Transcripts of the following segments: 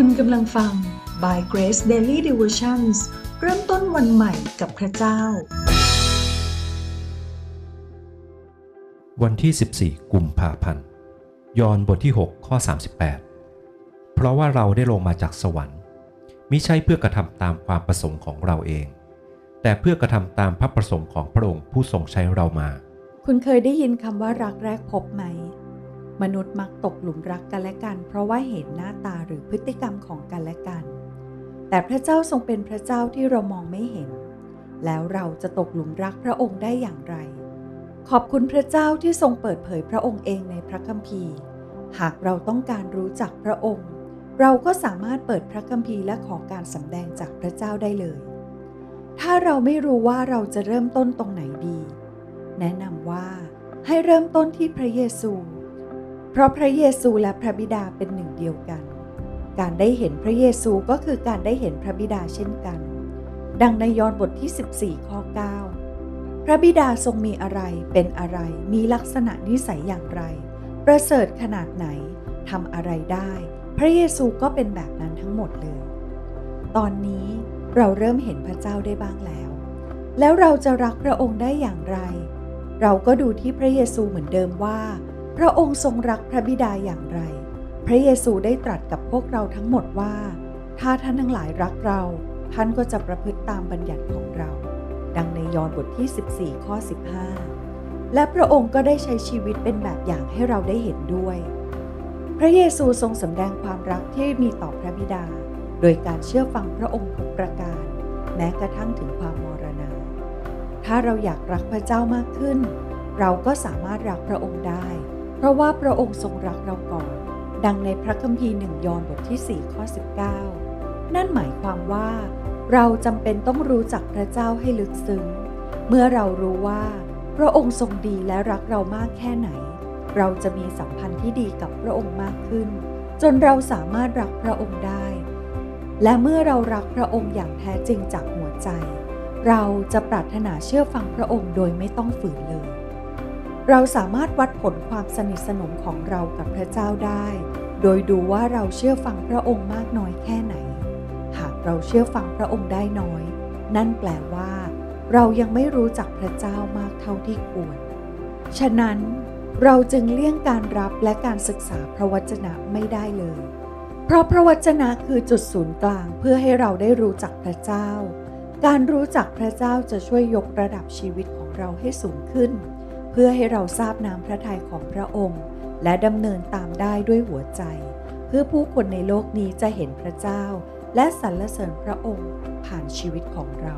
คุณกำลังฟัง By Grace Daily Devotions เริ่มต้นวันใหม่กับพระเจ้า วันที่ 14 กุมภาพันธ์ ยอห์นบทที่ 6 ข้อ 38 เพราะว่าเราได้ลงมาจากสวรรค์มิใช่เพื่อกระทำตามความประสงค์ของเราเอง แต่เพื่อกระทำตามพระประสงค์ของพระองค์ผู้ทรงใช้เรามา คุณเคยได้ยินคำว่ารักแรกพบไหม มนุษย์มักตกหลุมรักกันและกัน เพราะว่าเห็นหน้าตาหรือพฤติกรรมของกันและกัน แต่พระเจ้าทรงเป็นพระเจ้าที่เรามองไม่เห็น แล้วเราจะตกหลุมรักพระองค์ได้อย่างไร ขอบคุณพระเจ้าที่ทรงเปิดเผยพระองค์เองในพระคัมภีร์ หากเราต้องการรู้จักพระองค์ เราก็สามารถเปิดพระคัมภีร์และขอการสำแดงจากพระเจ้าได้เลย ถ้าเราไม่รู้ว่าเราจะเริ่มต้นตรงไหนดี แนะนำว่าให้เริ่มต้นที่พระเยซู เพราะพระเยซูและพระบิดาเป็นหนึ่งเดียวกัน การได้เห็นพระเยซูก็คือการได้เห็นพระบิดาเช่นกัน ดังในยอห์นบทที่ 14 ข้อ 9 พระบิดาทรงมีอะไร เป็นอะไร มีลักษณะนิสัยอย่างไร ประเสริฐขนาดไหนทำอะไรได้ พระเยซูก็เป็นแบบนั้นทั้งหมดเลย ตอนนี้เราเริ่มเห็นพระเจ้าได้บ้างแล้ว แล้วเราจะรักพระองค์ได้อย่างไร เราก็ดูที่พระเยซูเหมือนเดิมว่า พระองค์ทรงรักพระบิดาอย่างไร พระเยซูได้ตรัสกับพวกเราทั้งหมดว่า ถ้าท่านทั้งหลายรักเรา ท่านก็จะประพฤติตามบัญญัติของเรา ดังในยอห์นบทที่ 14 ข้อ 15 และพระองค์ก็ได้ใช้ชีวิตเป็นแบบอย่างให้เราได้เห็นด้วย พระเยซูทรงสำแดงความรักที่มีต่อพระบิดา โดยการเชื่อฟังพระองค์ทุกประการ แม้กระทั่งถึงความมรณา ถ้าเราอยากรักพระเจ้ามากขึ้น เราก็สามารถรักพระองค์ได้ เพราะว่าพระองค์ทรงรักเราก่อน ดังในพระคัมภีร์หนึ่งยอห์นบทที่ 4 ข้อ 19 นั่นหมายความว่า เราจำเป็นต้องรู้จักพระเจ้าให้ลึกซึ้ง เมื่อเรารู้ว่า พระองค์ทรงดีและรักเรามากแค่ไหน เราจะมีสัมพันธ์ที่ดีกับพระองค์มากขึ้น จนเราสามารถรักพระองค์ได้ และเมื่อเรารักพระองค์อย่างแท้จริงจากหัวใจ เราจะปรารถนาเชื่อฟังพระองค์โดยไม่ต้องฝืนเลย เราสามารถวัดผลความสนิทสนมของเรากับพระเจ้าได้ โดยดูว่าเราเชื่อฟังพระองค์มากน้อยแค่ไหน หากเราเชื่อฟังพระองค์ได้น้อย นั่นแปลว่า เรายังไม่รู้จักพระเจ้ามากเท่าที่ควร ฉะนั้นเราจึงเลี่ยงการรับและการศึกษาพระวจนะไม่ได้เลย เพราะพระวจนะคือจุดศูนย์กลางเพื่อให้เราได้รู้จักพระเจ้า การรู้จักพระเจ้าจะช่วยยกระดับชีวิตของเราให้สูงขึ้น พื่อให้เราทราบน้ำพระทัยของพระองค์ และดำเนินตามได้ด้วยหัวใจ เพื่อผู้คนในโลกนี้จะเห็นพระเจ้า และสรรเสริญพระองค์ผ่านชีวิตของเรา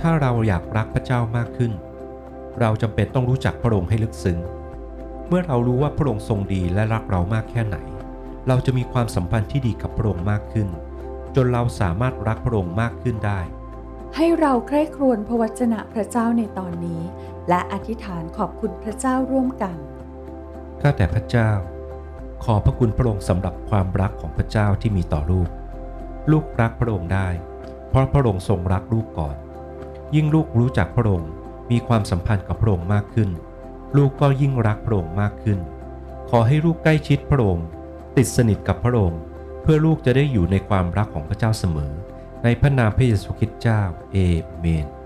ถ้าเราอยากรักพระเจ้ามากขึ้น เราจำเป็นต้องรู้จักพระองค์ให้ลึกซึ้ง เมื่อเรารู้ว่าพระองค์ทรงดีและรักเรามากแค่ไหน เราจะมีความสัมพันธ์ที่ดีกับพระองค์มากขึ้น จนเราสามารถรักพระองค์มากขึ้นได้ ให้เราใคร่ครวญพระวจนะพระเจ้าในตอนนี้ และอธิษฐานขอบคุณพระเจ้าร่วมกัน ข้าแต่พระเจ้า ขอพระคุณพระองค์สำหรับความรักของพระเจ้าที่มีต่อลูก ลูกรักพระองค์ได้ เพราะพระองค์ทรงรักลูกก่อน ยิ่งลูกรู้จักพระองค์มีความสัมพันธ์กับพระองค์มากขึ้น ลูกก็ยิ่งรักพระองค์มากขึ้น ขอให้ลูกใกล้ชิดพระองค์ติดสนิทกับพระองค์เพื่อลูกจะได้อยู่ในความรักของพระเจ้าเสมอ ในพระนามพระเยซูคริสต์เจ้า เอเมน